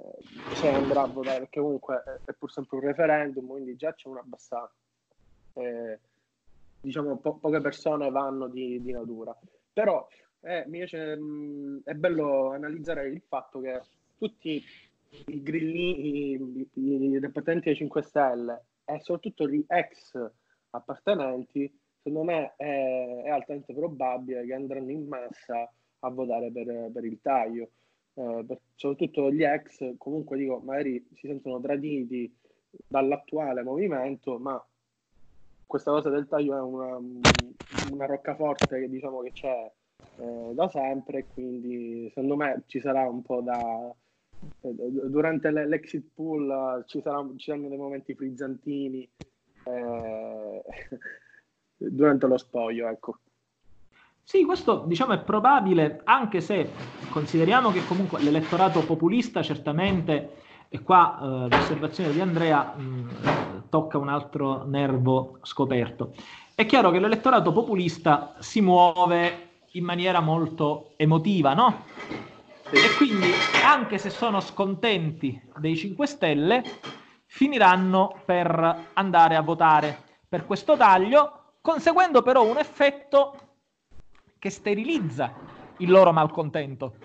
se andrà a votare perché comunque è pur sempre un referendum quindi già c'è una bassa eh, diciamo po- poche persone vanno di, di natura però eh, mh, mm, è bello analizzare il fatto che tutti i grillini, i, i, i rappresentanti dei 5 Stelle e soprattutto gli ex appartenenti, secondo me è, è altamente probabile che andranno in massa a votare per, per il taglio. Eh, soprattutto gli ex, comunque dico, magari si sentono traditi dall'attuale movimento, ma questa cosa del taglio è una, una roccaforte che diciamo che c'è eh, da sempre, quindi secondo me ci sarà un po' da... Eh, durante l'exit pool ci, sarà, ci saranno dei momenti frizzantini eh, durante lo spoglio, ecco. Sì, questo diciamo è probabile, anche se consideriamo che comunque l'elettorato populista certamente, e qua eh, l'osservazione di Andrea mh, mm, tocca un altro nervo scoperto. È chiaro che l'elettorato populista si muove in maniera molto emotiva, no? E quindi, anche se sono scontenti dei 5 Stelle, finiranno per andare a votare per questo taglio, conseguendo però un effetto che sterilizza il loro malcontento.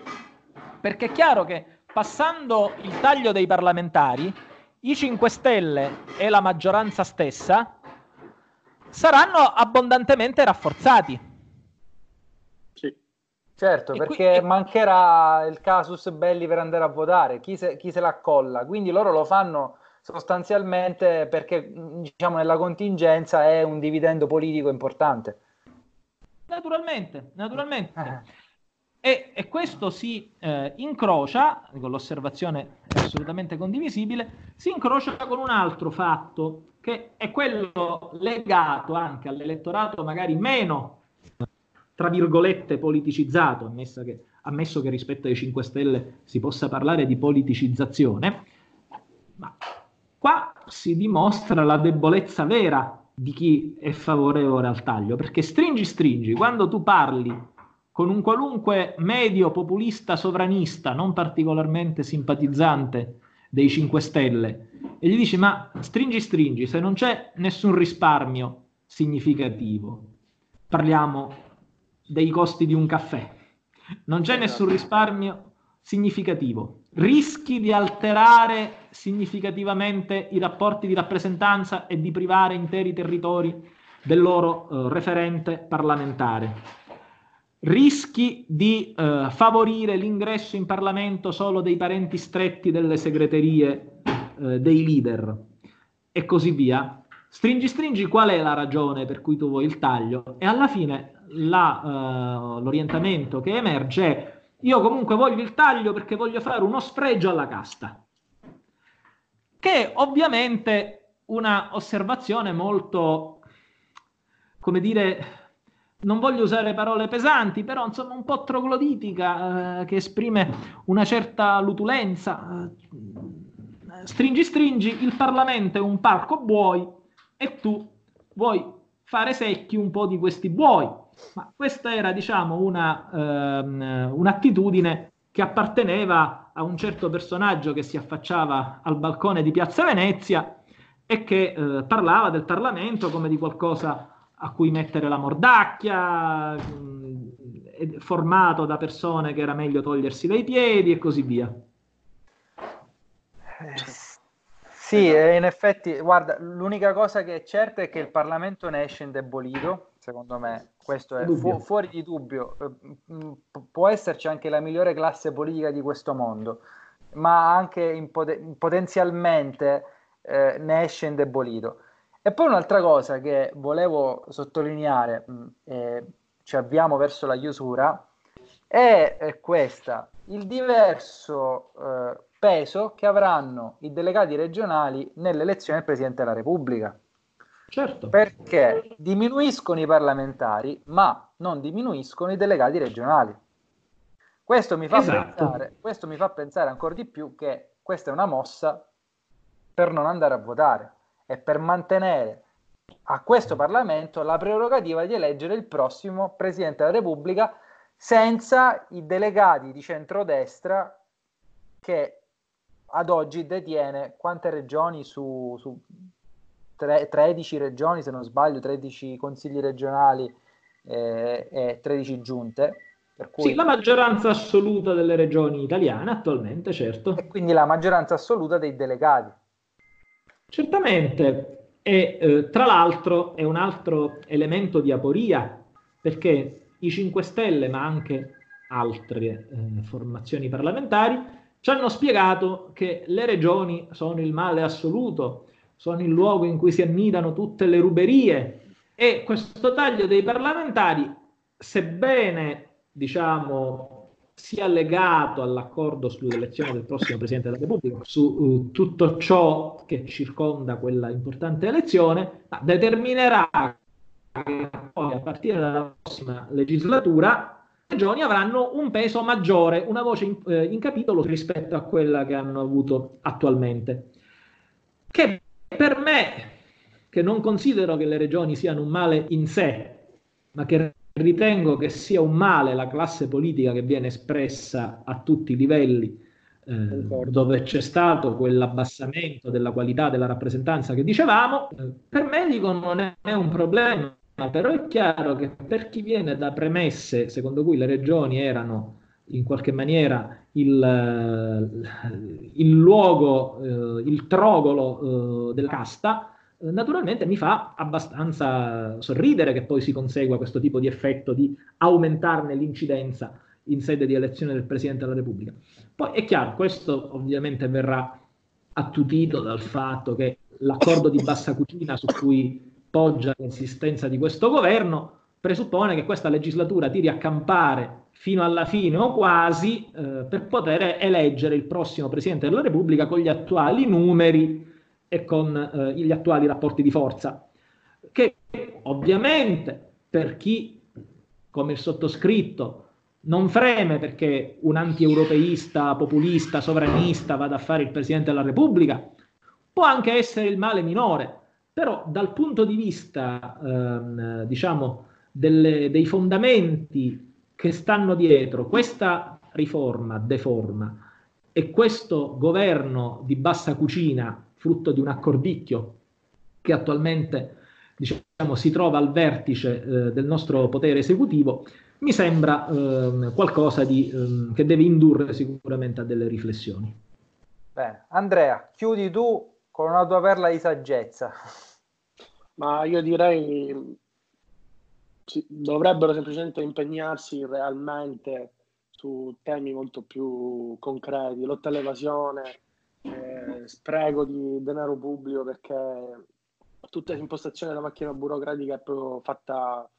Perché è chiaro che passando il taglio dei parlamentari, i 5 Stelle e la maggioranza stessa saranno abbondantemente rafforzati Certo, e perché quindi... mancherà il casus belli per andare a votare, chi se, chi se la colla. Quindi loro lo fanno sostanzialmente perché diciamo nella contingenza è un dividendo politico importante. Naturalmente, naturalmente. Eh. E, e, questo si eh, incrocia, con l'osservazione assolutamente condivisibile, si incrocia con un altro fatto che è quello legato anche all'elettorato magari meno tra virgolette politicizzato, che, ammesso che rispetto ai 5 Stelle si possa parlare di politicizzazione, ma qua si dimostra la debolezza vera di chi è favorevole al taglio, perché stringi stringi, quando tu parli con un qualunque medio populista sovranista non particolarmente simpatizzante dei 5 Stelle e gli dici ma stringi stringi, se non c'è nessun risparmio significativo, parliamo dei costi di un caffè. Non c'è nessun risparmio significativo. Rischi di alterare significativamente i rapporti di rappresentanza e di privare interi territori del loro eh, referente parlamentare. Rischi di eh, favorire l'ingresso in Parlamento solo dei parenti stretti delle segreterie eh, dei leader e così via. Stringi stringi qual è la ragione per cui tu vuoi il taglio e alla fine la, uh, l'orientamento che emerge è io comunque voglio il taglio perché voglio fare uno sfregio alla casta, che è ovviamente una osservazione molto, come dire, non voglio usare parole pesanti, però insomma un po' trogloditica, eh, che esprime una certa lutulenza. Stringi, stringi, il Parlamento è un parco buoi e tu vuoi fare secchi un po' di questi buoi. Ma questa era, diciamo, una, ehm, un'attitudine che apparteneva a un certo personaggio che si affacciava al balcone di Piazza Venezia e che eh, parlava del Parlamento come di qualcosa a cui mettere la mordacchia, mh, mm, formato da persone che era meglio togliersi dai piedi e così via. Eh, sì, in effetti, guarda, l'unica cosa che è certa è che il Parlamento ne esce indebolito secondo me, questo è fu- fuori di dubbio. Eh, può esserci anche la migliore classe politica di questo mondo, ma anche in pot- potenzialmente eh, ne esce indebolito. E poi un'altra cosa che volevo sottolineare, mh, eh, ci avviamo verso la chiusura, è, è questa, il diverso eh, peso che avranno i delegati regionali nell'elezione del Presidente della Repubblica. Certo. Perché diminuiscono i parlamentari, ma non diminuiscono i delegati regionali. Questo mi fa, esatto. pensare, questo mi fa pensare ancora di più che questa è una mossa per non andare a votare e per mantenere a questo Parlamento la prerogativa di eleggere il prossimo Presidente della Repubblica senza i delegati di centrodestra che ad oggi detiene quante regioni su, su tre, 13 regioni, se non sbaglio, 13 consigli regionali eh, e 13 giunte. Per cui... Sì, la maggioranza assoluta delle regioni italiane attualmente, certo. E quindi la maggioranza assoluta dei delegati. Certamente, e eh, tra l'altro è un altro elemento di aporia, perché i 5 Stelle, ma anche altre eh, formazioni parlamentari, ci hanno spiegato che le regioni sono il male assoluto, sono il luogo in cui si annidano tutte le ruberie e questo taglio dei parlamentari, sebbene diciamo sia legato all'accordo sull'elezione del prossimo Presidente della Repubblica, su uh, tutto ciò che circonda quella importante elezione, determinerà che poi a partire dalla prossima legislatura le regioni avranno un peso maggiore, una voce in, eh, in capitolo rispetto a quella che hanno avuto attualmente. Che per me, che non considero che le regioni siano un male in sé, ma che ritengo che sia un male la classe politica che viene espressa a tutti i livelli, eh, dove c'è stato quell'abbassamento della qualità della rappresentanza che dicevamo, eh, per me dico non è un problema, però è chiaro che per chi viene da premesse secondo cui le regioni erano in qualche maniera il, eh, il luogo, eh, il trogolo eh, della casta, naturalmente mi fa abbastanza sorridere che poi si consegua questo tipo di effetto di aumentarne l'incidenza in sede di elezione del Presidente della Repubblica. Poi è chiaro, questo ovviamente verrà attutito dal fatto che l'accordo di bassa cucina su cui poggia l'insistenza di questo governo presuppone che questa legislatura tiri a campare fino alla fine o quasi eh, per poter eleggere il prossimo Presidente della Repubblica con gli attuali numeri e con eh, gli attuali rapporti di forza, che ovviamente per chi come il sottoscritto non freme perché un anti-europeista, populista, sovranista vada a fare il Presidente della Repubblica, può anche essere il male minore, però dal punto di vista, ehm, diciamo, delle, dei fondamenti che stanno dietro questa riforma deforma e questo governo di bassa cucina, frutto di un accordicchio che attualmente diciamo, si trova al vertice eh, del nostro potere esecutivo, mi sembra eh, qualcosa di, eh, che deve indurre sicuramente a delle riflessioni. Bene, Andrea, chiudi tu con una tua perla di saggezza. Ma io direi dovrebbero semplicemente impegnarsi realmente su temi molto più concreti, lotta all'evasione, eh, spreco di denaro pubblico perché tutta l'impostazione della macchina burocratica è proprio fatta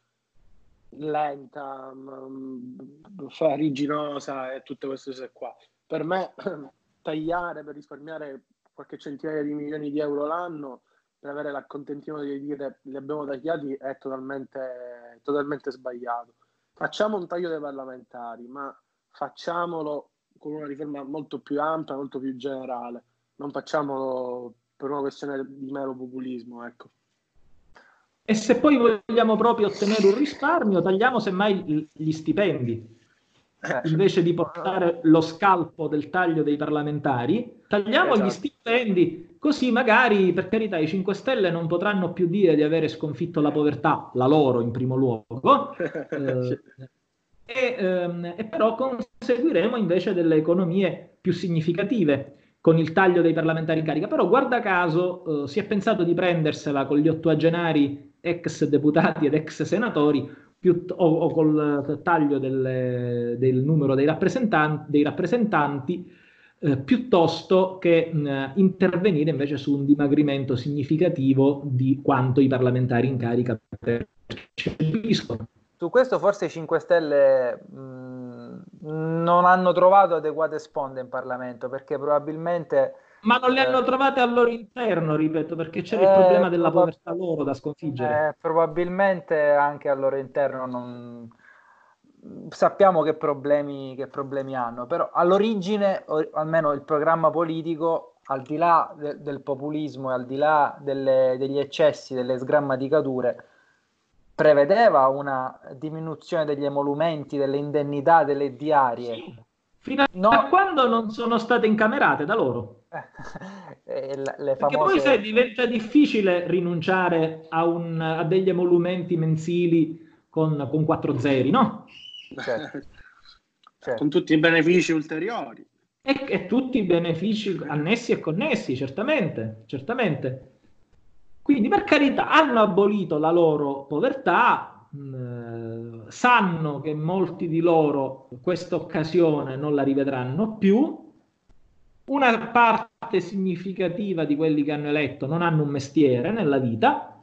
lenta, mh, fariginosa e tutte queste cose qua. Per me tagliare per risparmiare qualche centinaia di milioni di euro l'anno per avere l'accontentino di dire li abbiamo tagliati è totalmente, totalmente sbagliato. Facciamo un taglio dei parlamentari, ma facciamolo con una riforma molto più ampia, molto più generale. Non facciamolo per una questione di mero populismo, ecco. E se poi vogliamo proprio ottenere un risparmio, tagliamo semmai gli stipendi. Eh. Invece di portare lo scalpo del taglio dei parlamentari, tagliamo esatto. gli stipendi Così magari, per carità, i 5 Stelle non potranno più dire di avere sconfitto la povertà, la loro in primo luogo, eh, e, ehm, e, però conseguiremo invece delle economie più significative con il taglio dei parlamentari in carica. Però guarda caso eh, si è pensato di prendersela con gli ottuagenari ex deputati ed ex senatori più, o, o, col taglio del, del numero dei rappresentanti, dei rappresentanti eh, piuttosto che mh, intervenire invece su un dimagrimento significativo di quanto i parlamentari in carica percepiscono. Su questo forse i 5 Stelle mh, non hanno trovato adeguate sponde in Parlamento perché probabilmente... Ma non le hanno eh, trovate al loro interno, ripeto, perché c'era eh, il problema della povertà loro da sconfiggere. Eh, probabilmente anche al loro interno non... sappiamo che problemi, che problemi hanno, però all'origine, o, almeno il programma politico, al di là de- del populismo e al di là delle, degli eccessi, delle sgrammaticature, prevedeva una diminuzione degli emolumenti, delle indennità, delle diarie. Sì. Fino a no. quando non sono state incamerate da loro. le, le famose... Perché poi se diventa difficile rinunciare a, un, a degli emolumenti mensili con, con quattro zeri, no? Certo. certo. Con tutti i benefici ulteriori. E, e tutti i benefici annessi e connessi, certamente, certamente. Quindi, per carità, hanno abolito la loro povertà, mh, eh, sanno che molti di loro questa occasione non la rivedranno più. Una parte significativa di quelli che hanno eletto non hanno un mestiere nella vita.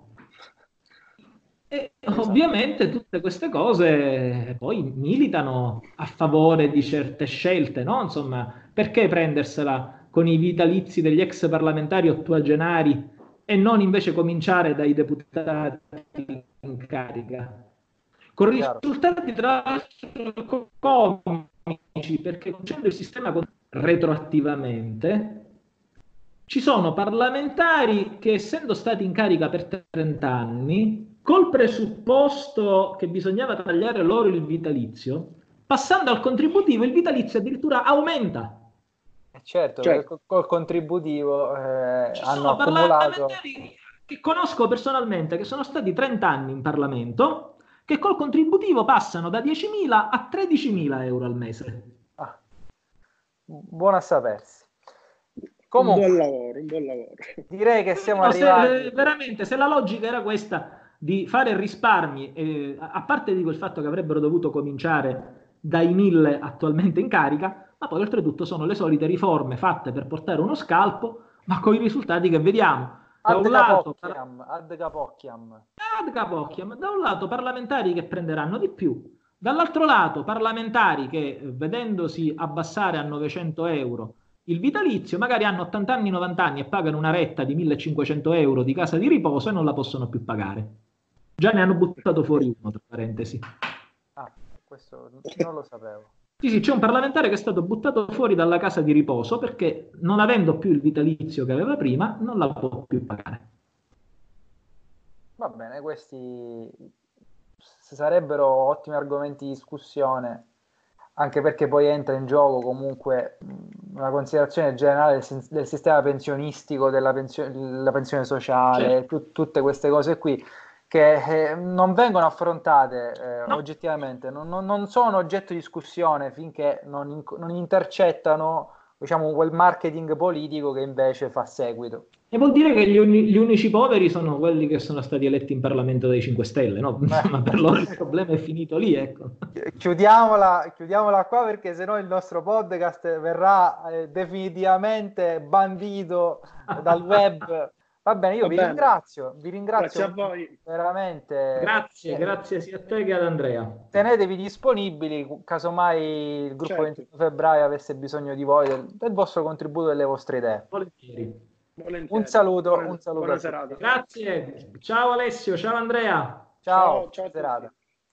E esatto. ovviamente tutte queste cose poi militano a favore di certe scelte, no? Insomma, perché prendersela con i vitalizi degli ex parlamentari ottuagenari e non invece cominciare dai deputati in carica. Con risultati tra l'altro comici, perché concedendo il sistema retroattivamente, ci sono parlamentari che essendo stati in carica per 30 anni, col presupposto che bisognava tagliare loro il vitalizio, passando al contributivo il vitalizio addirittura aumenta certo, cioè, col, col contributivo eh, hanno accumulato... che conosco personalmente, che sono stati 30 anni in Parlamento, che col contributivo passano da 10.000 a 13.000 euro al mese. Ah, buono a sapersi. Comunque, un buon lavoro, un buon lavoro. Direi che siamo no, arrivati... Se, veramente, se la logica era questa di fare risparmi, eh, a parte di quel fatto che avrebbero dovuto cominciare dai 1.000 attualmente in carica, ma poi oltretutto sono le solite riforme fatte per portare uno scalpo, ma con i risultati che vediamo. Da ad un lato, capocchiam, ad capocchiam. Ad capocchiam. Da un lato parlamentari che prenderanno di più, dall'altro lato parlamentari che vedendosi abbassare a 900 euro il vitalizio, magari hanno 80 anni, 90 anni e pagano una retta di 1500 euro di casa di riposo e non la possono più pagare. Già ne hanno buttato fuori uno, tra parentesi. Ah, questo non lo sapevo. Sì, sì, c'è un parlamentare che è stato buttato fuori dalla casa di riposo perché non avendo più il vitalizio che aveva prima, non la può più pagare. Va bene, questi sarebbero ottimi argomenti di discussione, anche perché poi entra in gioco comunque una considerazione generale del, del sistema pensionistico, della pensione, pensione sociale, certo. tutte queste cose qui che eh, non vengono affrontate eh, no. oggettivamente, non, non, non, sono oggetto di discussione finché non, in, non intercettano diciamo, quel marketing politico che invece fa seguito. E vuol dire che gli, uni, gli, unici poveri sono quelli che sono stati eletti in Parlamento dai 5 Stelle, no? Ma per loro il problema è finito lì, ecco. Chiudiamola, chiudiamola qua perché sennò il nostro podcast verrà eh, definitivamente bandito dal web Va bene, io Va vi bene. ringrazio, vi ringrazio grazie a voi. veramente. Grazie, eh, grazie sia a te che ad Andrea. Tenetevi disponibili, casomai il gruppo certo. 21 febbraio avesse bisogno di voi, del, del vostro contributo, delle vostre idee. Volentieri. Volentieri. Un saluto, buona, un saluto. Grazie, ciao Alessio, ciao Andrea. Ciao, ciao, ciao serata.